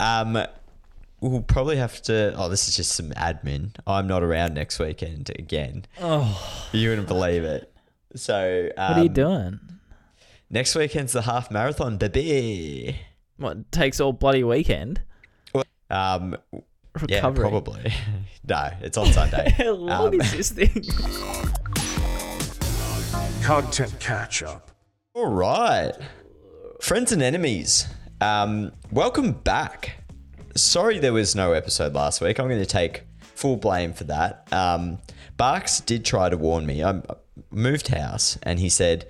Um, we'll probably have to. Oh, this is just some admin. I'm not around next weekend again. Oh, You wouldn't believe it. So, um, what are you doing? Next weekend's the half marathon, baby. What takes all bloody weekend? Um, yeah, probably. no, it's on Sunday. How long Um, is this thing? Content catch up. All right. Friends and enemies, um, welcome back. Sorry there was no episode last week. I'm going to take full blame for that. Um, Barks did try to warn me. I moved house and he said,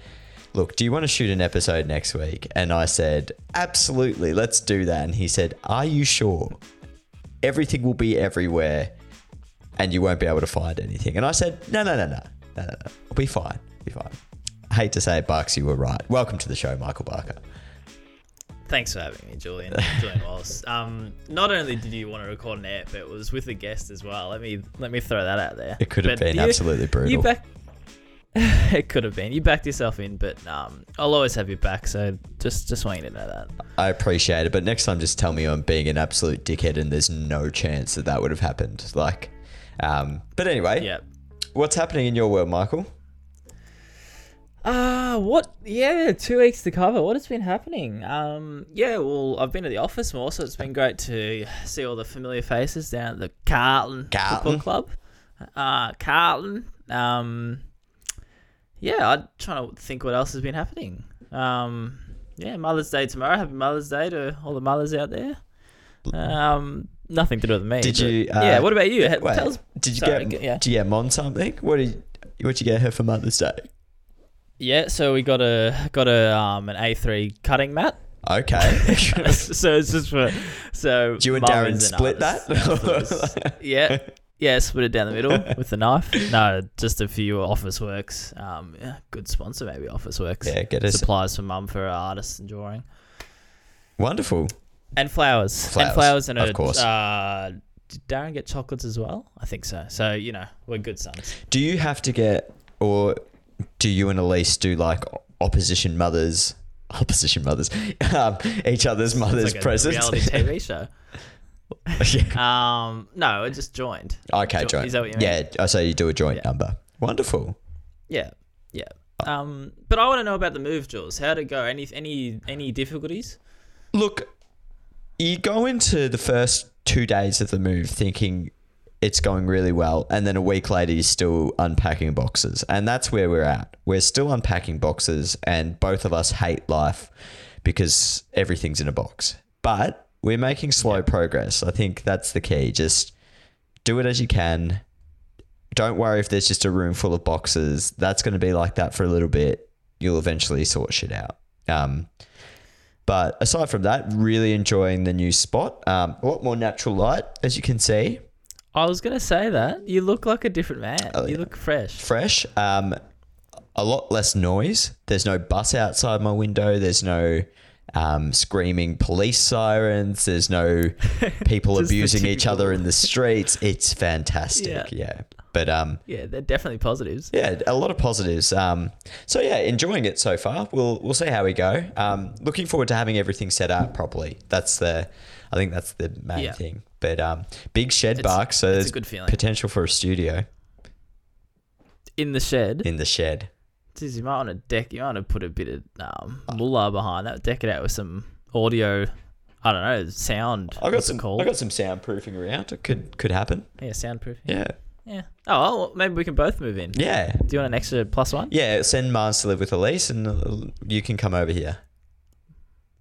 Look, do you want to shoot an episode next week? And I said, Absolutely, let's do that. And he said, Are you sure? Everything will be everywhere and you won't be able to find anything. And I said, No, no, no, no. No, no, no. I'll be fine. Be fine. I hate to say it, Barks, you were right. Welcome to the show, Michael Barker. Thanks for having me, Julian. Julian Wallace. Um, not only did you want to record an app, it was with a guest as well. Let me let me throw that out there. It could have But been you- absolutely brutal. You back. it could have been. You backed yourself in, but um, I'll always have your back. So just just want you to know that. I appreciate it, but next time just tell me I'm being an absolute dickhead and there's no chance that that would have happened. Like, um, but anyway, Yeah. what's happening in your world, Michael? Uh, what? Yeah, two weeks to cover. What has been happening? Um, yeah, well, I've been to the office more, so it's been great to see all the familiar faces down at the Carlton, Carlton. Football Club. Uh, Carlton. Um, yeah, I'm trying to think what else has been happening. Um, yeah, Mother's Day tomorrow. Happy Mother's Day to all the mothers out there. Um, nothing to do with me. Did you, uh, yeah. What about you? Wait, Tell us. did you sorry, get? yeah. Did you get Mon something? What did? What did you get her for Mother's Day? Yeah, so we got a got a um an A3 cutting mat. Okay. so it's just for so. Do you and Darren split that? yeah, yeah, split it down the middle with the knife. No, just a few Officeworks. Um, yeah, good sponsor maybe Officeworks. Yeah, get us- supplies for mum for artists and drawing Wonderful. and flowers, Flowers, and flowers and of a, course. Uh, did Darren get chocolates as well? I think so. So you know we're good sons. Do you have to get, or do you and Elise do like opposition mothers, opposition mothers, um, each other's mothers' like a reality TV show. Yeah. Um, no, it just joined. Okay, Jo- is that what you mean? Yeah, I say you do a joint Yeah. number. Wonderful. Yeah, yeah. Um, but I want to know about the move, Jules. How'd it go? Any any any difficulties? Look, you go into the first two days of the move thinking it's going really well, and then a week later you're still unpacking boxes, and that's where we're at. We're still unpacking boxes, and both of us hate life because everything's in a box. But we're making slow progress. I think that's the key. Just do it as you can. Don't worry if there's just a room full of boxes. That's going to be like that for a little bit. You'll eventually sort shit out. Um, but aside from that, really enjoying the new spot. Um, a lot more natural light, as you can see. I was gonna say that you look like a different man. Oh, you yeah. look fresh. Fresh. Um, a lot less noise. There's no bus outside my window. There's no um, screaming police sirens. There's no people abusing each other in the streets. It's fantastic. Yeah. Yeah. But um, Yeah, they're definitely positives. yeah, a lot of positives. Um, so yeah, enjoying it so far. We'll we'll see how we go. Um, looking forward to having everything set up properly. That's the, I think that's the main Yeah. thing. But um, big shed It's- bark, so there's good feeling. potential for a studio In the shed. in the shed. Jeez, you might want to deck. You might want to put a bit of um, mullah behind that. Deck it out with some audio. I don't know sound. I got some. I got some soundproofing around. It could could happen. yeah, soundproof. Yeah. Yeah. Oh, well, maybe we can both move in. Yeah. Do you want an extra plus one? Yeah. Send Mars to live with Elise, and uh, you can come over here.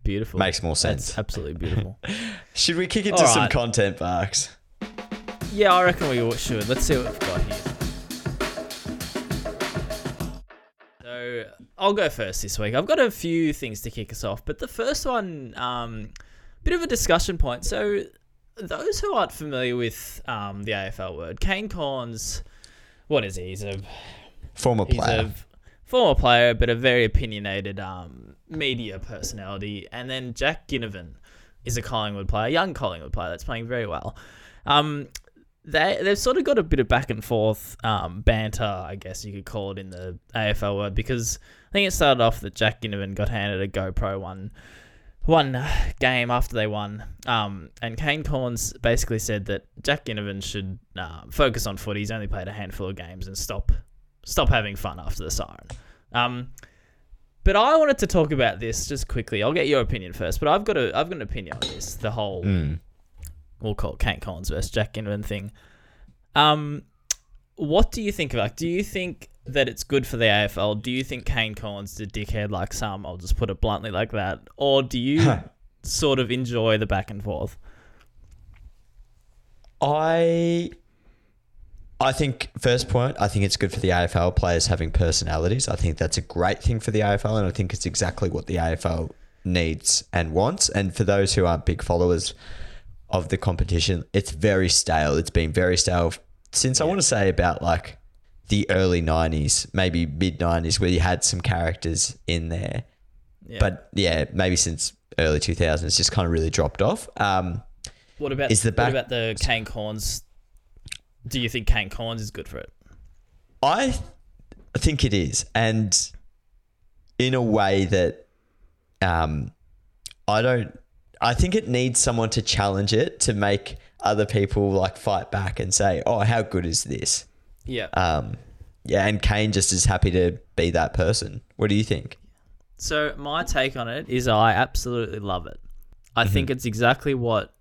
Beautiful. Makes more sense. That's absolutely beautiful. Should we kick into All some right. content, Barks? yeah, I reckon we should. Let's see what we've got here. So I'll go first this week. I've got a few things to kick us off, but the first one, um, bit of a discussion point. So those who aren't familiar with um, the AFL word, Kane Cornes, what is he? He's a Former He's player. a former player, but a very opinionated um, media personality. And then Jack Ginnivan is a Collingwood player, young Collingwood player that's playing very well. Um, they they've sort of got a bit of back and forth um, banter, I guess you could call it in the AFL word, because I think it started off that Jack Ginnivan got handed a GoPro one one game after they won, um, and Kane Cornes basically said that Jack Ginnivan should uh, focus on footy. He's only played a handful of games and stop stop having fun after the siren. Um, but I wanted to talk about this just quickly. I'll get your opinion first, but I've got a I've got an opinion on this. The whole Mm. we'll call it Kane Cornes versus Jack Ginnivan thing. Um, what do you think of it? Do you think that it's good for the AFL? Do you think Kane Cornes is a dickhead like some? I'll just put it bluntly like that. Or do you sort of enjoy the back and forth? I I think first point, I think it's good for the AFL players having personalities. I think that's a great thing for the AFL and I think it's exactly what the AFL needs and wants. And for those who aren't big followers of the competition, it's very stale. It's been very stale since I want to say about like the early 90s, maybe mid 90s where you had some characters in there. Yeah. But yeah, maybe since early 2000s it's just kind of really dropped off. Um what about is the back- what about the Kane Cornes? Do you think Kane Cornes is good for it? I think it is, and in a way that um, I don't. I think it needs someone to challenge it to make other people like fight back and say, "Oh, how good is this?" Yeah. Um, yeah, and Kane just is happy to be that person. What do you think? So my take on it is I absolutely love it. I think it's exactly what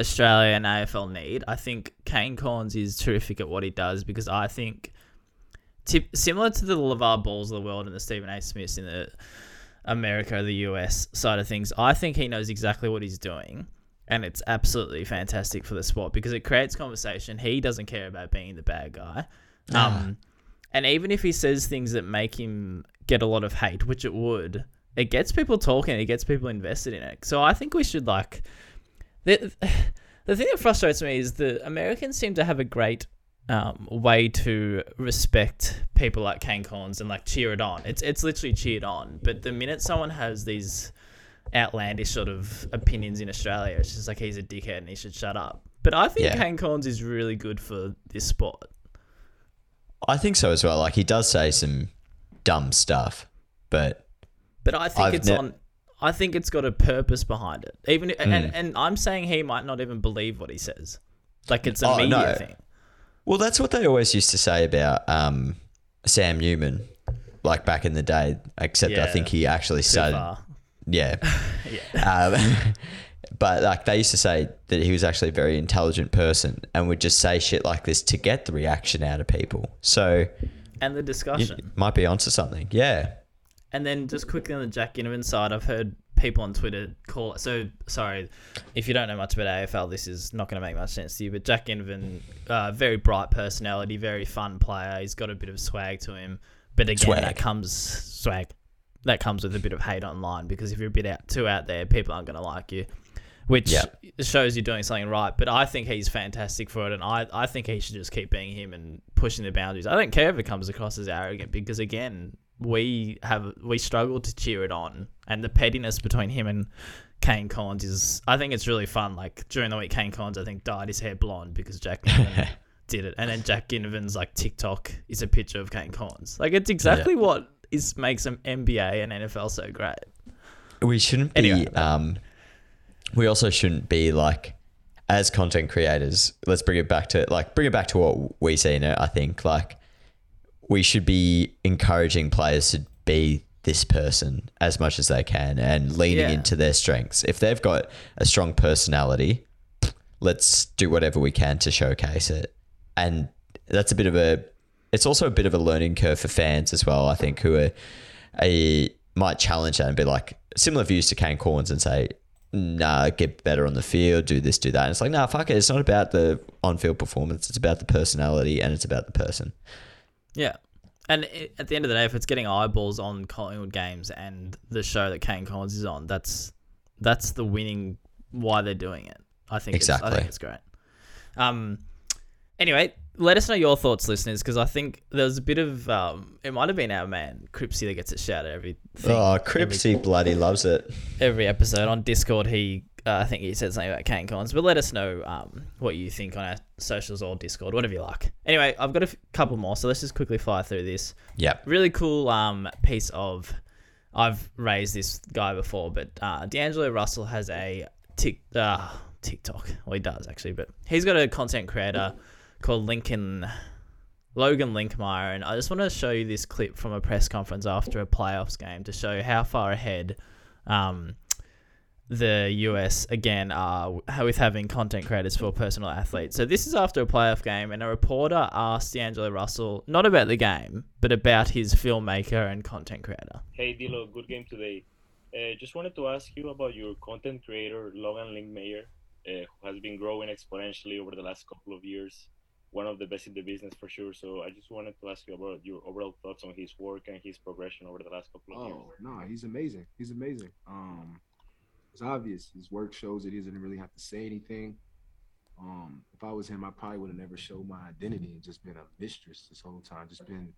Australia and AFL need. I think Kane Cornes is terrific at what he does because I think tip, similar to the LaVar Balls of the world and the Stephen A. Smiths in the America, the US side of things, I think he knows exactly what he's doing. And it's absolutely fantastic for the sport because it creates conversation. He doesn't care about being the bad guy. Um, and even if he says things that make him get a lot of hate, which it would, it gets people talking. It gets people invested in it. So I think we should like the the thing that frustrates me is the Americans seem to have a great um, way to respect people like Kane Cornes and like cheer it on. It's it's literally cheered on. But the minute someone has these outlandish sort of opinions in Australia, it's just like he's a dickhead and he should shut up. But I think Yeah. Kane Cornes is really good for this sport. I think so as well. Like he does say some dumb stuff, but But I think I've it's ne- on. I think it's got a purpose behind it. Even Hmm. and and I'm saying he might not even believe what he says. Like it's a Oh, media no. thing. Well, that's what they always used to say about um, Sam Newman, like back in the day. Except I think he actually started. far. Yeah. Yeah. Um, but like they used to say that he was actually a very intelligent person and would just say shit like this to get the reaction out of people. So And the discussion. might be onto something. Yeah. And then just quickly on the Jack Ginnivan side, I've heard people on Twitter call it. So sorry, if you don't know much about AFL, this is not going to make much sense to you. But Jack Ginnivan, uh, very bright personality, very fun player. He's got a bit of swag to him. But again, Swag. that comes swag. That comes with a bit of hate online because if you're a bit out too out there, people aren't going to like you. Which Yep. shows you're doing something right. But I think he's fantastic for it, and I, I think he should just keep being him and pushing the boundaries. I don't care if it comes across as arrogant because again, we have we struggle to cheer it on, and the pettiness between him and Kane Cornes is. I think it's really fun. Like during the week, Kane Cornes I think dyed his hair blonde because Jack did it, and then Jack Ginnivan's like TikTok is a picture of Kane Cornes. Like it's exactly what is makes them NBA and NFL so great. We shouldn't be. Anyway. um, we also shouldn't be like, as content creators. Let's bring it back to like bring it back to what we see in it. I think like we should be encouraging players to be this person as much as they can and leaning Yeah. into their strengths. If they've got a strong personality, let's do whatever we can to showcase it. And that's a bit of a it's also a bit of a learning curve for fans as well, I think, who are a might challenge that and be like similar views to Kane Cornes and say, nah, get better on the field, do this, do that. And it's like, nah, fuck it. It's not about the on field performance. It's about the personality and it's about the person. Yeah. And at the end of the day, if it's getting eyeballs on Collingwood games and the show that Kane Cornes is on, that's that's the winning why they're doing it. I think It's, I think it's great. Um. Anyway, let us know your thoughts, listeners, because I think there was a bit of um. It might have been our man Cripsy that gets it shouted every thing, Oh, every, Cripsy bloody loves it. every episode on Discord. He. Uh, I think he said something about Kane Cornes, but let us know um, what you think on our socials or Discord, whatever you like. Anyway, I've got a f- couple more, so let's just quickly fly through this Yep. really cool um, piece of I've raised this guy before, but uh, D'Angelo Russell has a tick, uh, TikTok. Well, he does actually, but he's got a content creator called Lincoln Logan Linkmeyer, and I just want to show you this clip from a press conference after a playoffs game to show how far ahead um, the US again are with having content creators for personal athletes. So this is after a playoff game, and a reporter asked D'Angelo Russell not about the game, but about his filmmaker and content creator. Hey D'Lo, good game today. Uh, just wanted to ask you about your content creator Logan Linkmeyer, uh, who has been growing exponentially over the last couple of years. One of the best in the business for sure. So I just wanted to ask you about your overall thoughts on his work and his progression over the last couple of years. Oh no, he's amazing. He's amazing. Um, it's obvious. His work shows that he doesn't really have to say anything. Um, if I was him, I probably would have never showed my identity and just been a mistress this whole time. Just been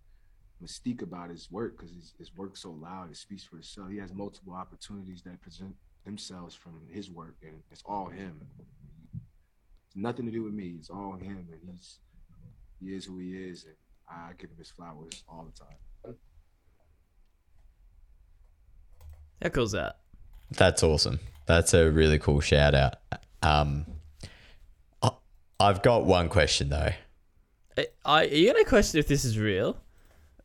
mystique about his work because his, his work's so loud. It speaks for itself. He has multiple opportunities that present themselves from his work, and it's all him. It's nothing to do with me. It's all him, and he's he is who he is, and I give him his flowers all the time. How cool's that? That's awesome. That's a really cool shout out. Um, I- I've got one question though. I, I, are you gonna question if this is real?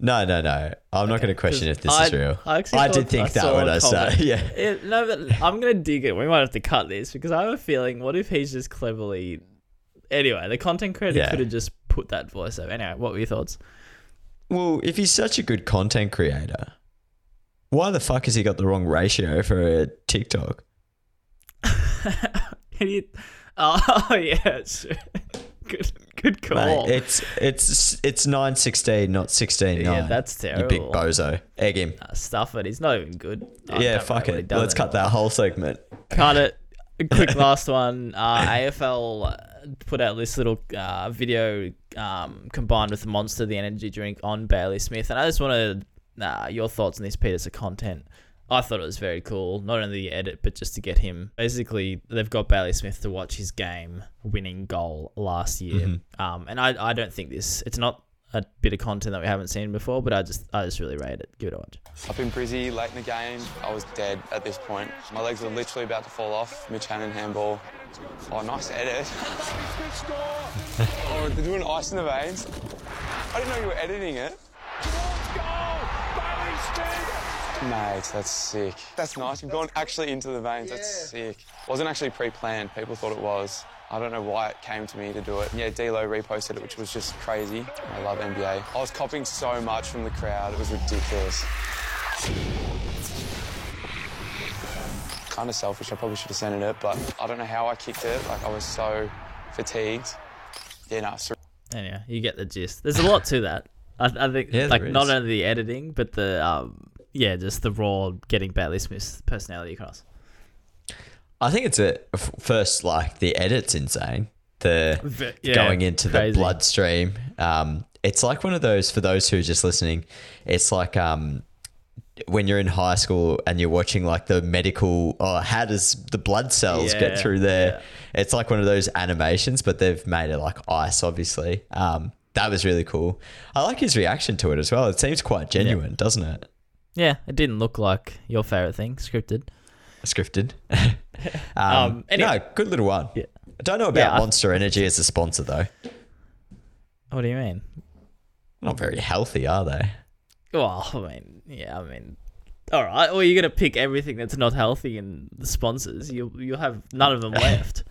No, no, no. I'm not going to question if this I- is real. I I did think I that when I started. Yeah. It, no, but I'm gonna dig it. We might have to cut this because I have a feeling. What if he's just cleverly? Anyway, the content creator Yeah. could have just put that voice over. Anyway, what were your thoughts? Well, if he's such a good content creator, why the fuck has he got the wrong ratio for a TikTok? Idiot. Oh yeah, sure. good, good call. Mate, it's it's it's nine sixteen, not sixteen Yeah, nine. that's You big bozo. Egg him. Uh, stuff it. He's not even good. I yeah, fuck know what he it. Let's cut that whole segment. Cut it. A quick last one. Uh, AFL put out this little uh, video um, combined with Monster, the energy drink, on Bailey Smith, and I just wanted uh, your thoughts on this piece of content. I thought it was very cool, not only the edit, but just to get him. Basically, they've got Bailey Smith to watch his game-winning goal last year, Mm-hmm. um, and I, I don't think this. It's not a bit of content that we haven't seen before, but I just I just really rate it. Give it a watch. I've been busy late in the game. I was dead at this point. My legs were literally about to fall off. Mitch Hannan handball. Oh, nice edit. oh, they're doing ice in the veins. I didn't know you were editing it. Mate, that's sick. That's nice. You've gone actually into the veins. That's sick. Wasn't actually pre-planned. People thought it was. I don't know why it came to me to do it. Yeah, D'Lo reposted it, which was just crazy. I love NBA. I was copying so much from the crowd. It was ridiculous. Kind of selfish. I probably should have sent it, but I don't know how I kicked it. Like I was so fatigued. Yeah, no, it's Anyway, you get the gist. There's a lot to that. I, I think Yeah, like not only the editing, but the um yeah, just the raw getting Bailey Smith's personality across. I think it's a first like the edit's insane. The yeah, going into crazy. the bloodstream. Um, it's like one of those for those who are just listening. It's like um, when you're in high school and you're watching like the medical. Oh, how does the blood cells Yeah, get through there? yeah. It's like one of those animations, but they've made it like ice. Obviously, um, that was really cool. I like his reaction to it as well. It seems quite genuine, doesn't it? Yeah, it didn't look like your favorite thing, scripted. Scripted. um, Um, anyway. no, good little one. Yeah. I don't know about Yeah, I- Monster Energy as a sponsor though. What do you mean? Not very healthy, are they? Well, I mean, yeah, I mean, all right. Well, you're gonna pick everything that's not healthy in the sponsors. You you'll have none of them left.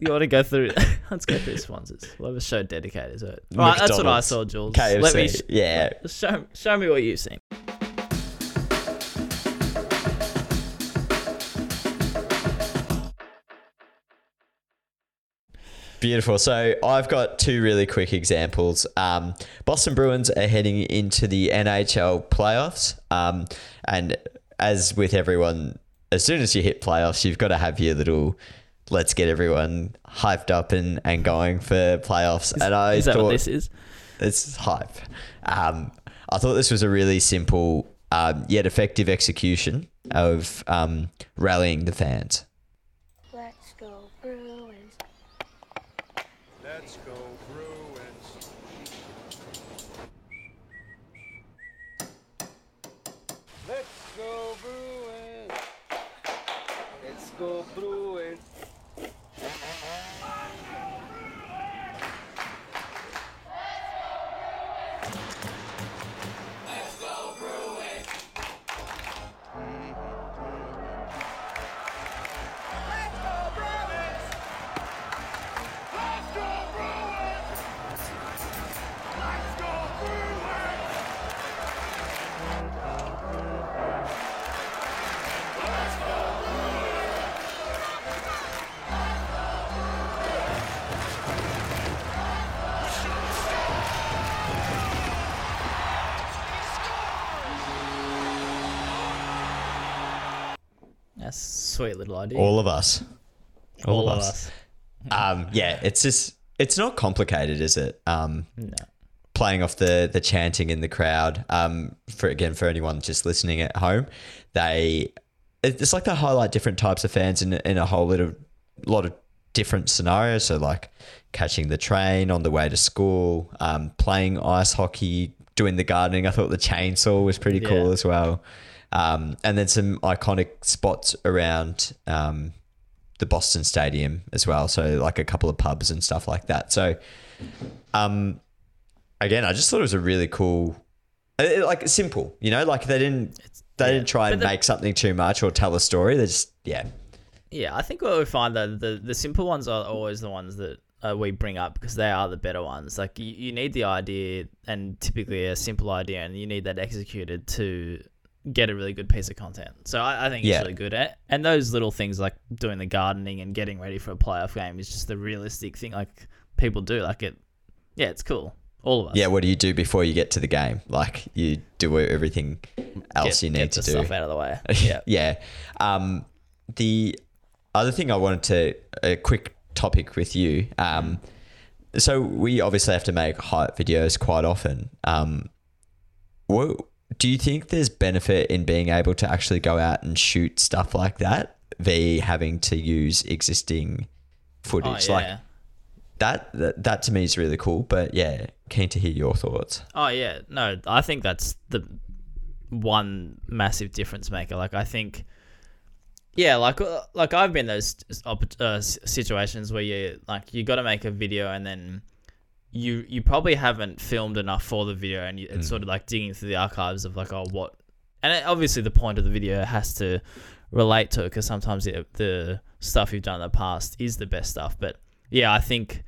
You want to go through? Let's go through sponsors. We'll have a show dedicated to it. All right, that's what I saw, Jules. KFC. Let me sh- yeah. show show me what you've seen. Beautiful. So I've got two really quick examples. Um, Boston Bruins are heading into the NHL playoffs. Um, and as with everyone, as soon as you hit playoffs, you've got to have your little let's get everyone hyped up and, and going for playoffs. and I Is that thought what this is? it's hype. Um, I thought this was a really simple um, yet effective execution of um, rallying the fans. Sweet little idea. All of us. All of us. Um, yeah, it's just it's not complicated, is it? Um, No. playing off the the chanting in the crowd. Um, for again for anyone just listening at home, they it's like they highlight different types of fans in in a whole little lot of different scenarios. So like catching the train on the way to school, um, playing ice hockey, doing the gardening. I thought the chainsaw was pretty cool as well. Um, and then some iconic spots around um, the Boston Stadium as well. So like a couple of pubs and stuff like that. So um, again, I just thought it was a really cool, uh, like simple. You know, like they didn't they yeah. didn't try and the- make something too much or tell a story. They just yeah. Yeah, I think what we find that the the simple ones are always the ones that uh, we bring up because they are the better ones. Like you, you need the idea and typically a simple idea, and you need that executed to get a really good piece of content. So I, I think Yeah. it's really good. And those little things like doing the gardening and getting ready for a playoff game is just the realistic thing like people do. Like it, yeah, it's cool. All of us. Yeah, what do you do before you get to the game? Like you do everything else get, you need get to the do. stuff out of the way. Yeah. yeah. Um, the other thing I wanted to a quick topic with you. Um, so we obviously have to make hype videos quite often. Um, what do you think there's benefit in being able to actually go out and shoot stuff like that, v having to use existing Oh, footage? yeah. Like that, that, that to me is really cool. But yeah, keen to hear your thoughts. Oh yeah, no, I think that's the one massive difference maker. Like I think, yeah, like uh, like I've been those uh, situations where you like you got to make a video and then you you probably haven't filmed enough for the video and you, it's sort of like digging through the archives of like oh what, and it, obviously the point of the video has to relate to it because sometimes the, the stuff you've done in the past is the best stuff. But yeah, I think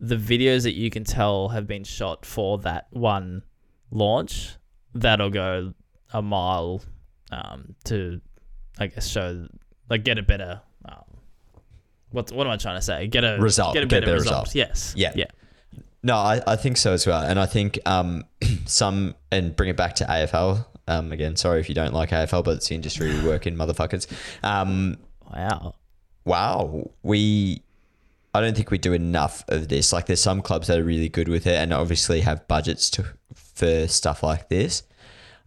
the videos that you can tell have been shot for that one launch that'll go a mile um, to I guess show like get a better um, what what am I trying to say get a Result, get a get a better, better result. result. yes Yeah. yeah No, I, I think so as well. And I think um, some, and bring it back to AFL. Um, again, sorry if you don't like AFL, but it's the industry we work in, motherfuckers. Um, wow wow, we, I don't think we do enough of this. Like, there's some clubs that are really good with it and obviously have budgets to for stuff like this.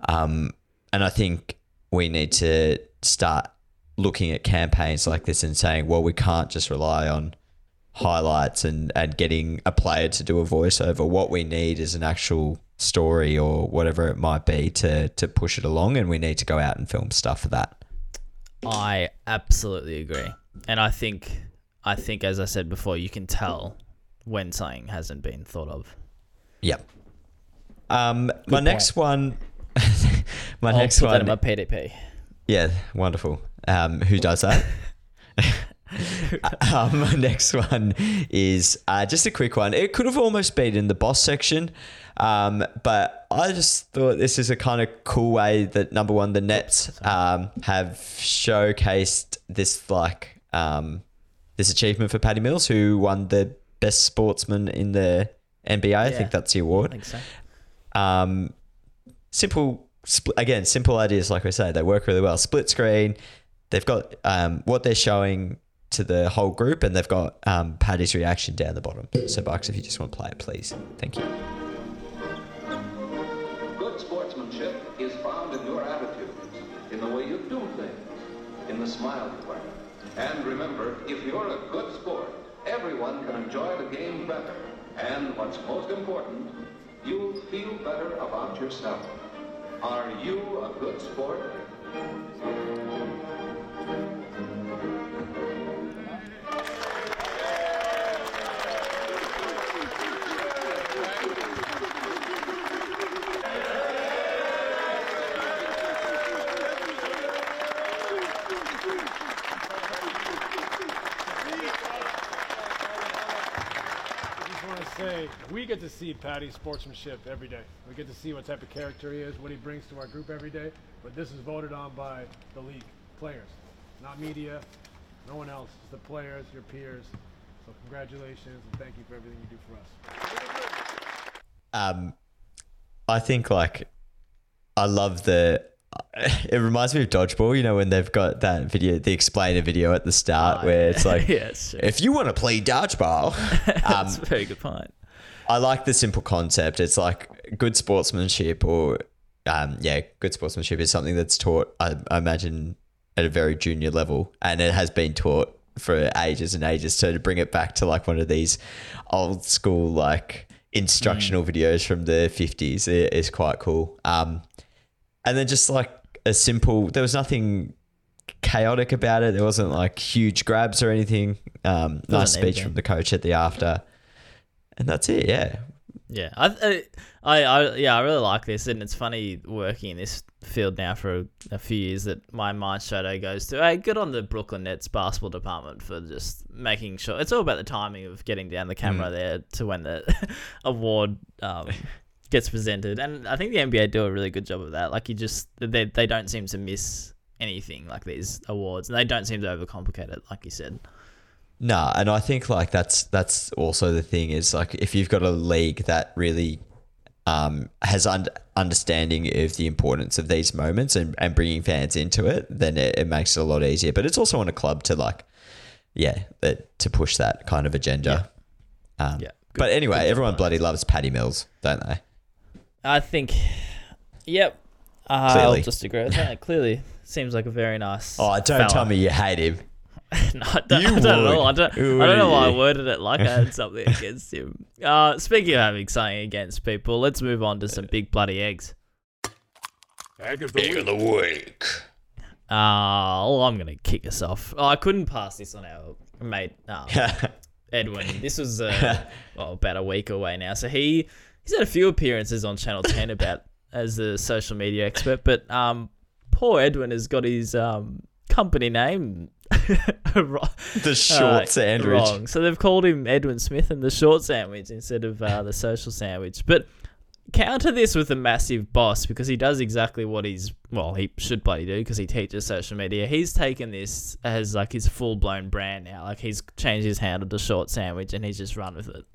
Um, and I think we need to start looking at campaigns like this and saying, well, we can't just rely on highlights and, and getting a player to do a voiceover. What we need is an actual story or whatever it might be to, to push it along. And we need to go out and film stuff for that. I absolutely agree and I think I think as I said before you can tell when something hasn't been thought of Yep. Um, my next one, my I'll next put that one, in my PDP yeah, wonderful. Um, who does that? um, my next one is uh, just a quick one. It could have almost been in the boss section, um, but I just thought this is a kind of cool way that number one, the Nets um, have showcased this like um, this achievement for Patty Mills, who won the best sportsman in the NBA. I think that's the award. I think so Um, simple, spl- again, simple ideas, like we say, they work really well. Split screen, they've got um, what they're showing to the whole group, and they've got um, Patty's reaction down the bottom. So, Barks, if you just want to play it, please. Thank you. Good sportsmanship is found in your attitudes, in the way you do things, in the smile you wear. And remember, if you're a good sport, everyone can enjoy the game better. And what's most important, you'll feel better about yourself. Are you a good sport? We get to see Patty's sportsmanship every day. We get to see what type of character he is, what he brings to our group every day. But this is voted on by the league players, not media, no one else. It's the players, your peers. So congratulations and thank you for everything you do for us. Um, I think like I love the. It reminds me of dodgeball. You know when they've got that video, the explainer video at the start, Oh, where yeah. it's like, Yes, if you want to play dodgeball, That's um, a very good point. I like the simple concept. It's like good sportsmanship, or um, yeah, good sportsmanship is something that's taught. I, I imagine at a very junior level, and it has been taught for ages and ages. So to bring it back to like one of these old school like instructional videos from the fifties is quite cool. Um, and then just like a simple, there was nothing chaotic about it. There wasn't like huge grabs or anything. Um, nice speech anything. from the coach at the after, and that's it. Yeah, Yeah, I, I, I, yeah, I really like this, and it's funny working in this field now for a, a few years that my mind shadow goes to. Hey, good on the Brooklyn Nets basketball department for just making sure. It's all about the timing of getting down the camera there to when the award um, gets presented, and I think the NBA do a really good job of that. Like you just they they don't seem to miss anything like these awards, and they don't seem to overcomplicate it, like you said. No, and I think like that's that's also the thing is like if you've got a league that really um, has un- understanding of the importance of these moments and, and bringing fans into it, then it, it makes it a lot easier. But it's also on a club to like, yeah, that, to push that kind of agenda. Um, Yeah, but anyway, good everyone bloody loves Patty Mills, don't they? I think, yep. Uh, Clearly. I'll just agree with that. Clearly, seems like a very nice. Oh, don't fella. tell me you hate him. no, I don't, You I don't know. I don't, I don't know why I worded it like I had something against him. Uh, speaking of having something against people, let's move on to some big bloody eggs. Egg of the week. the week. Uh, well, I'm gonna kick us off. Oh, I couldn't pass this on our mate um, Edwin. This was uh, well about a week away now. So he he's had a few appearances on Channel Ten about as a social media expert, but um, poor Edwin has got his um company name The short uh, sandwich. wrong. So they've called him Edwin Smith and the short sandwich instead of uh, the social sandwich. But counter this with a massive boss because he does exactly what he's well he should bloody do because he teaches social media. He's taken this as like his full blown brand now. Like he's changed his handle to short sandwich and he's just run with it.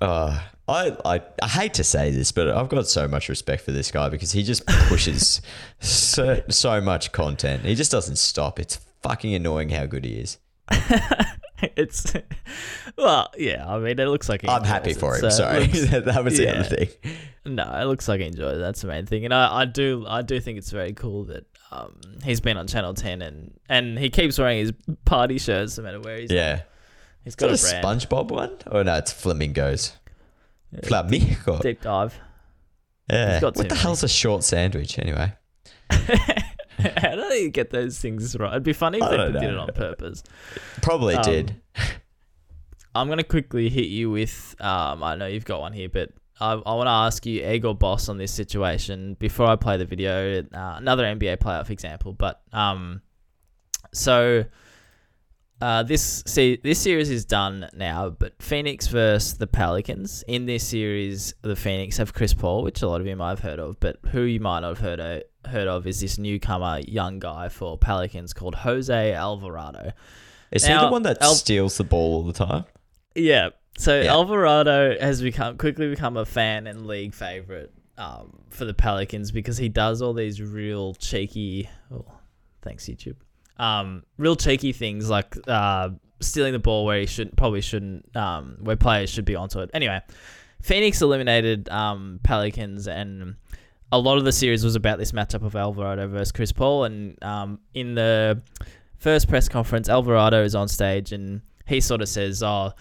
Uh, I, I I hate to say this, but I've got so much respect for this guy because he just pushes so so much content. He just doesn't stop. It's fucking annoying how good he is. it's well, yeah. I mean, it looks like he I'm happy it, for him. so Sorry, looks- that, was the yeah. other thing. No, it looks like he enjoys it. That's the main thing, and I, I do I do think it's very cool that um he's been on Channel Ten and and he keeps wearing his party shirts no matter where he's. Yeah. He's Is got that a a. SpongeBob one? Oh no, it's flamingos. Flamigo. Deep dive. Yeah. What the many. hell's a short sandwich anyway? How do you get those things right? It'd be funny if they did it on purpose. Probably Um, did. I'm gonna quickly hit you with. Um, I know you've got one here, but I, I want to ask you, egg or boss, on this situation before I play the video. Uh, another NBA playoff example, but um, so uh, this see this series is done now, but Phoenix versus the Pelicans. In this series, the Phoenix have Chris Paul, which a lot of you might have heard of, but who you might not have heard of, heard of is this newcomer young guy for Pelicans called Jose Alvarado. Is he the one that Al- steals the ball all the time? Yeah. So Yeah. Alvarado has become quickly become a fan and league favorite um, for the Pelicans because he does all these real cheeky. Oh, thanks YouTube. Um, real cheeky things like uh, stealing the ball where he should probably shouldn't. Um, where players should be onto it. Anyway, Phoenix eliminated um, Pelicans and. A lot of the series was about this matchup of Alvarado versus Chris Paul, and um, in the first press conference, Alvarado is on stage and he sort of says, "Oh,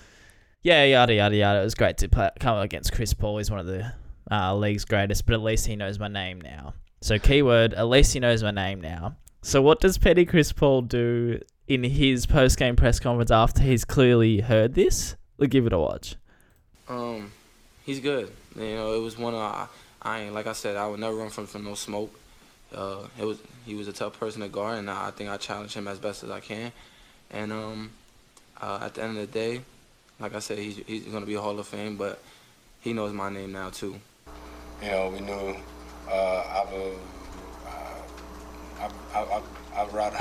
yeah, yada yada yada. It was great to play, come against Chris Paul. He's one of the uh, league's greatest, but at least he knows my name now. So keyword, at least he knows my name now. So what does Petty Chris Paul do in his post game press conference after he's clearly heard this? We'll give it a watch. Um, he's good. You know, it was one of I, I ain't like I said I would never run from from no smoke. Uh, it was he was a tough person to guard, and I, I think I challenged him as best as I can. And um, uh, at the end of the day, like I said, he's he's gonna be a Hall of Fame, but he knows my name now too. You know, we knew uh, Ava, uh, Ava, Alvarado.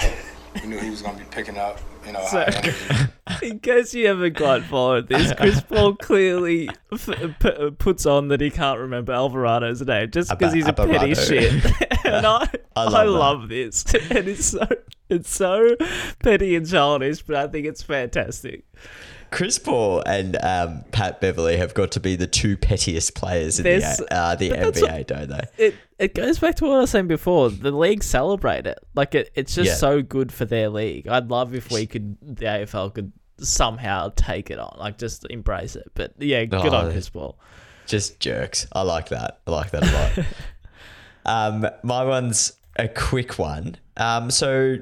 we knew he was gonna be picking up. You know, So- high energy. In case you haven't quite followed this, Chris Paul clearly f- p- puts on that he can't remember Alvarado's name just because Abba- he's a petty shit. and I, I I love love, this. And it's so it's so petty and childish, but I think it's fantastic. Chris Paul and um, Pat Beverley have got to be the two pettiest players in There's- the, uh, the NBA, don't they? It it goes back to what I was saying before. The league celebrate it. Like it, it's just Yeah. so good for their league. I'd love if we could the AFL could somehow take it on, like just embrace it. But yeah, good Oh, on Chris Paul. Just jerks. I like that. I like that a lot. um, my one's a quick one. Um, so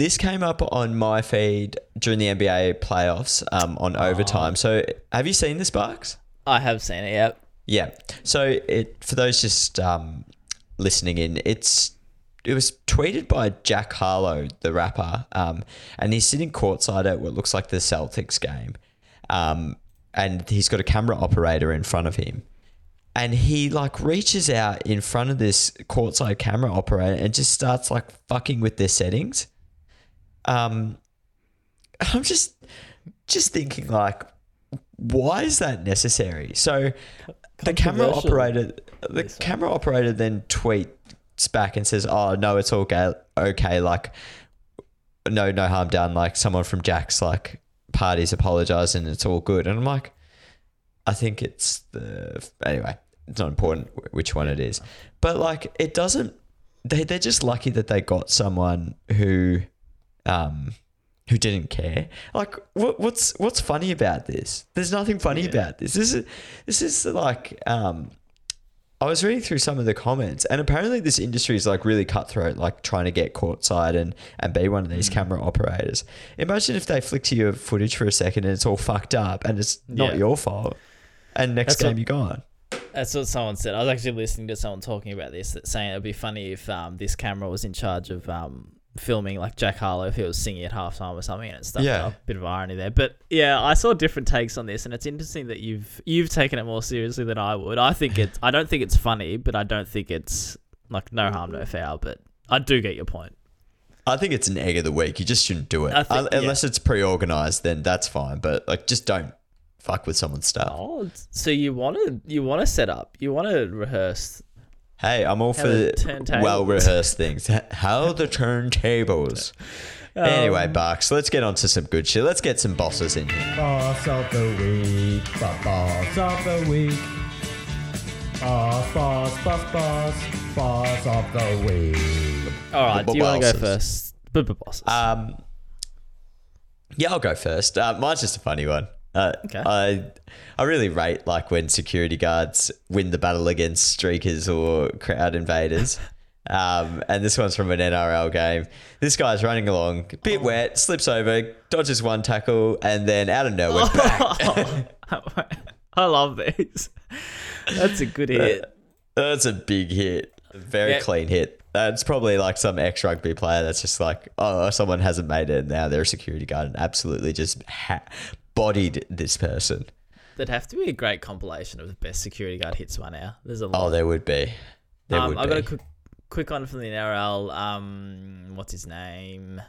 this came up on my feed during the NBA playoffs um, on overtime. So have you seen the Sparks? I have seen it. Yep. Yeah. So it for those just um, listening in, it's it was tweeted by Jack Harlow, the rapper, um, and he's sitting courtside at what looks like the Celtics game, um, and he's got a camera operator in front of him, and he like reaches out in front of this courtside camera operator and just starts like fucking with their settings. Um, I'm just just thinking like, why is that necessary? So the camera operator, the camera operator then tweets back and says, "Oh no, it's all okay. Okay, like no, no harm done. Like someone from Jack's like parties apologized and it's all good." And I'm like, I think it's the anyway. It's not important which one it is, but like it doesn't. They they're just lucky that they got someone who, um, who didn't care. Like what what's what's funny about this? There's nothing funny about this. This is this is like um. I was reading through some of the comments, and apparently this industry is like really cutthroat, like trying to get courtside and and be one of these camera operators. Imagine if they flick to your footage for a second and it's all fucked up and it's not Yeah. your fault, and next That's game what- you're gone. That's what someone said. I was actually listening to someone talking about this, that saying it'd be funny if um, this camera was in charge of um, filming like Jack Harlow if he was singing at halftime or something, and it's stuck Yeah. up. Bit of irony there, but yeah, I saw different takes on this, and it's interesting that you've you've taken it more seriously than I would. I think it's I don't think it's funny, but I don't think it's like no harm, no foul. But I do get your point. I think it's an egg of the week. You just shouldn't do it think- Un- unless it's pre-organized. Then that's fine, but like just don't fuck with someone's stuff. Oh, so you want to you want to set up, you want to rehearse. Hey, I'm all How for well rehearsed things. How the turntables. anyway, Um, Barks, let's get on to some good shit. Let's get some bosses in here. Boss of the week, boss of the week. Boss, boss, boss, boss, boss of the week. All right, do you want to go first? B- b- bosses. Um, yeah, I'll go first. Uh, mine's just a funny one. Uh, Okay. I I really rate like when security guards win the battle against streakers or crowd invaders. Um, and this one's from an NRL game. This guy's running along, a bit wet, slips over, dodges one tackle, and then out of nowhere, bang. I love these. That's a good hit. That's a big hit. A very Yeah. clean hit. That's probably like some ex rugby player that's just like, oh, someone hasn't made it. and Now they're a security guard and absolutely just ha- bodied this person. There'd have to be a great compilation of the best security guard hits by now. There's a lot. Oh, there would be. There um, would I be. got a quick, quick one from the NRL. Um, what's his name?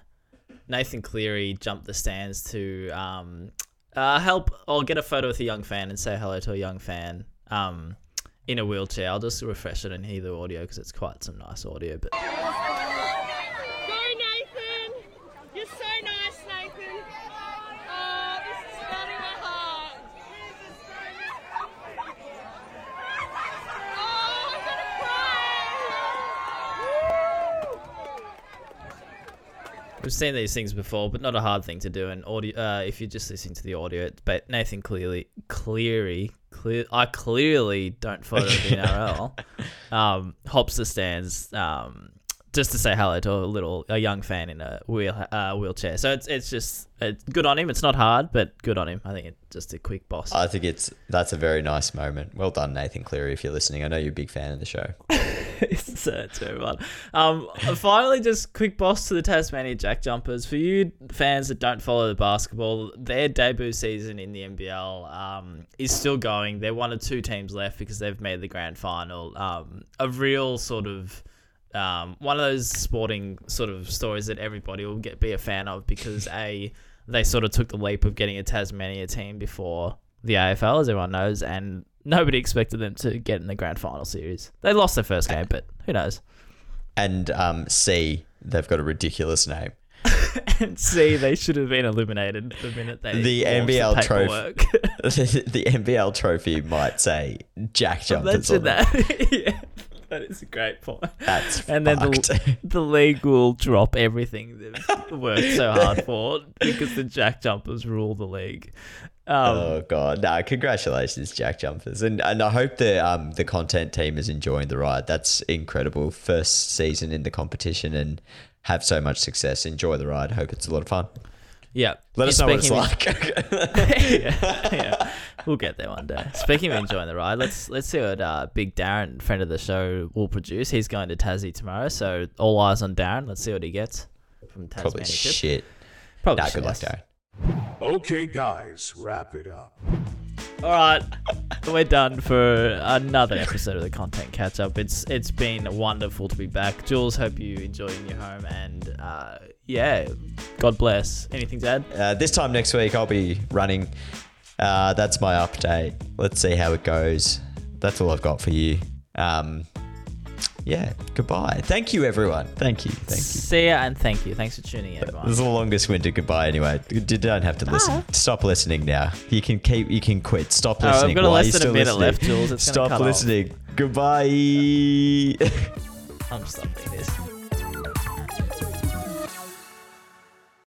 Nathan Cleary jumped the stands to um, uh, help or get a photo with a young fan and say hello to a young fan um, in a wheelchair. I'll just refresh it and hear the audio because it's quite some nice audio. But Go, Nathan! You're so nice, Nathan. Oh, this is melting my heart. Oh, I'm We've seen these things before, but not a hard thing to do. And audio, uh, if you're just listening to the audio, but Nathan Clearly, Cleary, clear. I clearly don't follow the NRL. Um, hops the stands. Um, just to say hello to a little a young fan in a wheel uh, wheelchair. So it's it's just it's good on him. It's not hard, but good on him. I think it's just a quick boss. I think it's that's a very nice moment. Well done, Nathan Cleary, if you're listening. I know you're a big fan of the show. it's, uh, it's very fun. Um, finally, just quick boss to the Tasmania Jack Jumpers. For you fans that don't follow the basketball, their debut season in the NBL um, is still going. They're one of two teams left because they've made the grand final. Um, a real sort of um, one of those sporting sort of stories that everybody will get be a fan of because a they sort of took the leap of getting a Tasmania team before the AFL, as everyone knows, and nobody expected them to get in the grand final series. They lost their first game, but who knows? And um, C, they've got a ridiculous name. and C, they should have been eliminated the minute they The NBL the trophy. the, the NBL trophy might say Jack Jumpers. Imagine that. yeah, that is a great point. That's and then the, the league will drop everything they've worked so hard for because the Jack Jumpers rule the league. Um, oh god, no! Congratulations, Jack Jumpers, and and I hope the um the content team is enjoying the ride. That's incredible. First season in the competition and have so much success. Enjoy the ride. Hope it's a lot of fun. Yeah. Let us know what it's Speaking like. yeah, yeah. We'll get there one day. Speaking of enjoying the ride, let's let's see what uh, Big Darren, friend of the show, will produce. He's going to Tassie tomorrow, so all eyes on Darren. Let's see what he gets from Tasmania. Probably trip. shit. Probably Nah, good luck, shit. Darren. Okay, guys, wrap it up. All right, we're done for another episode of the content catch up. It's it's been wonderful to be back. Jules, hope you enjoyed in your home, and uh, yeah, God bless. Anything to add? Uh, this time next week, I'll be running. Uh, that's my update. Let's see how it goes. That's all I've got for you. Um, yeah, goodbye. Thank you, everyone. Thank you. Thank you. See ya and thank you. Thanks for tuning in, everyone. This is the longest winter goodbye anyway. You don't have to listen. Stop listening now. You can keep. You can quit. Stop Oh, I've listening. got Why less than a minute listening? left, Jules. It's Stop cut off. listening. Goodbye. I'm stopping this.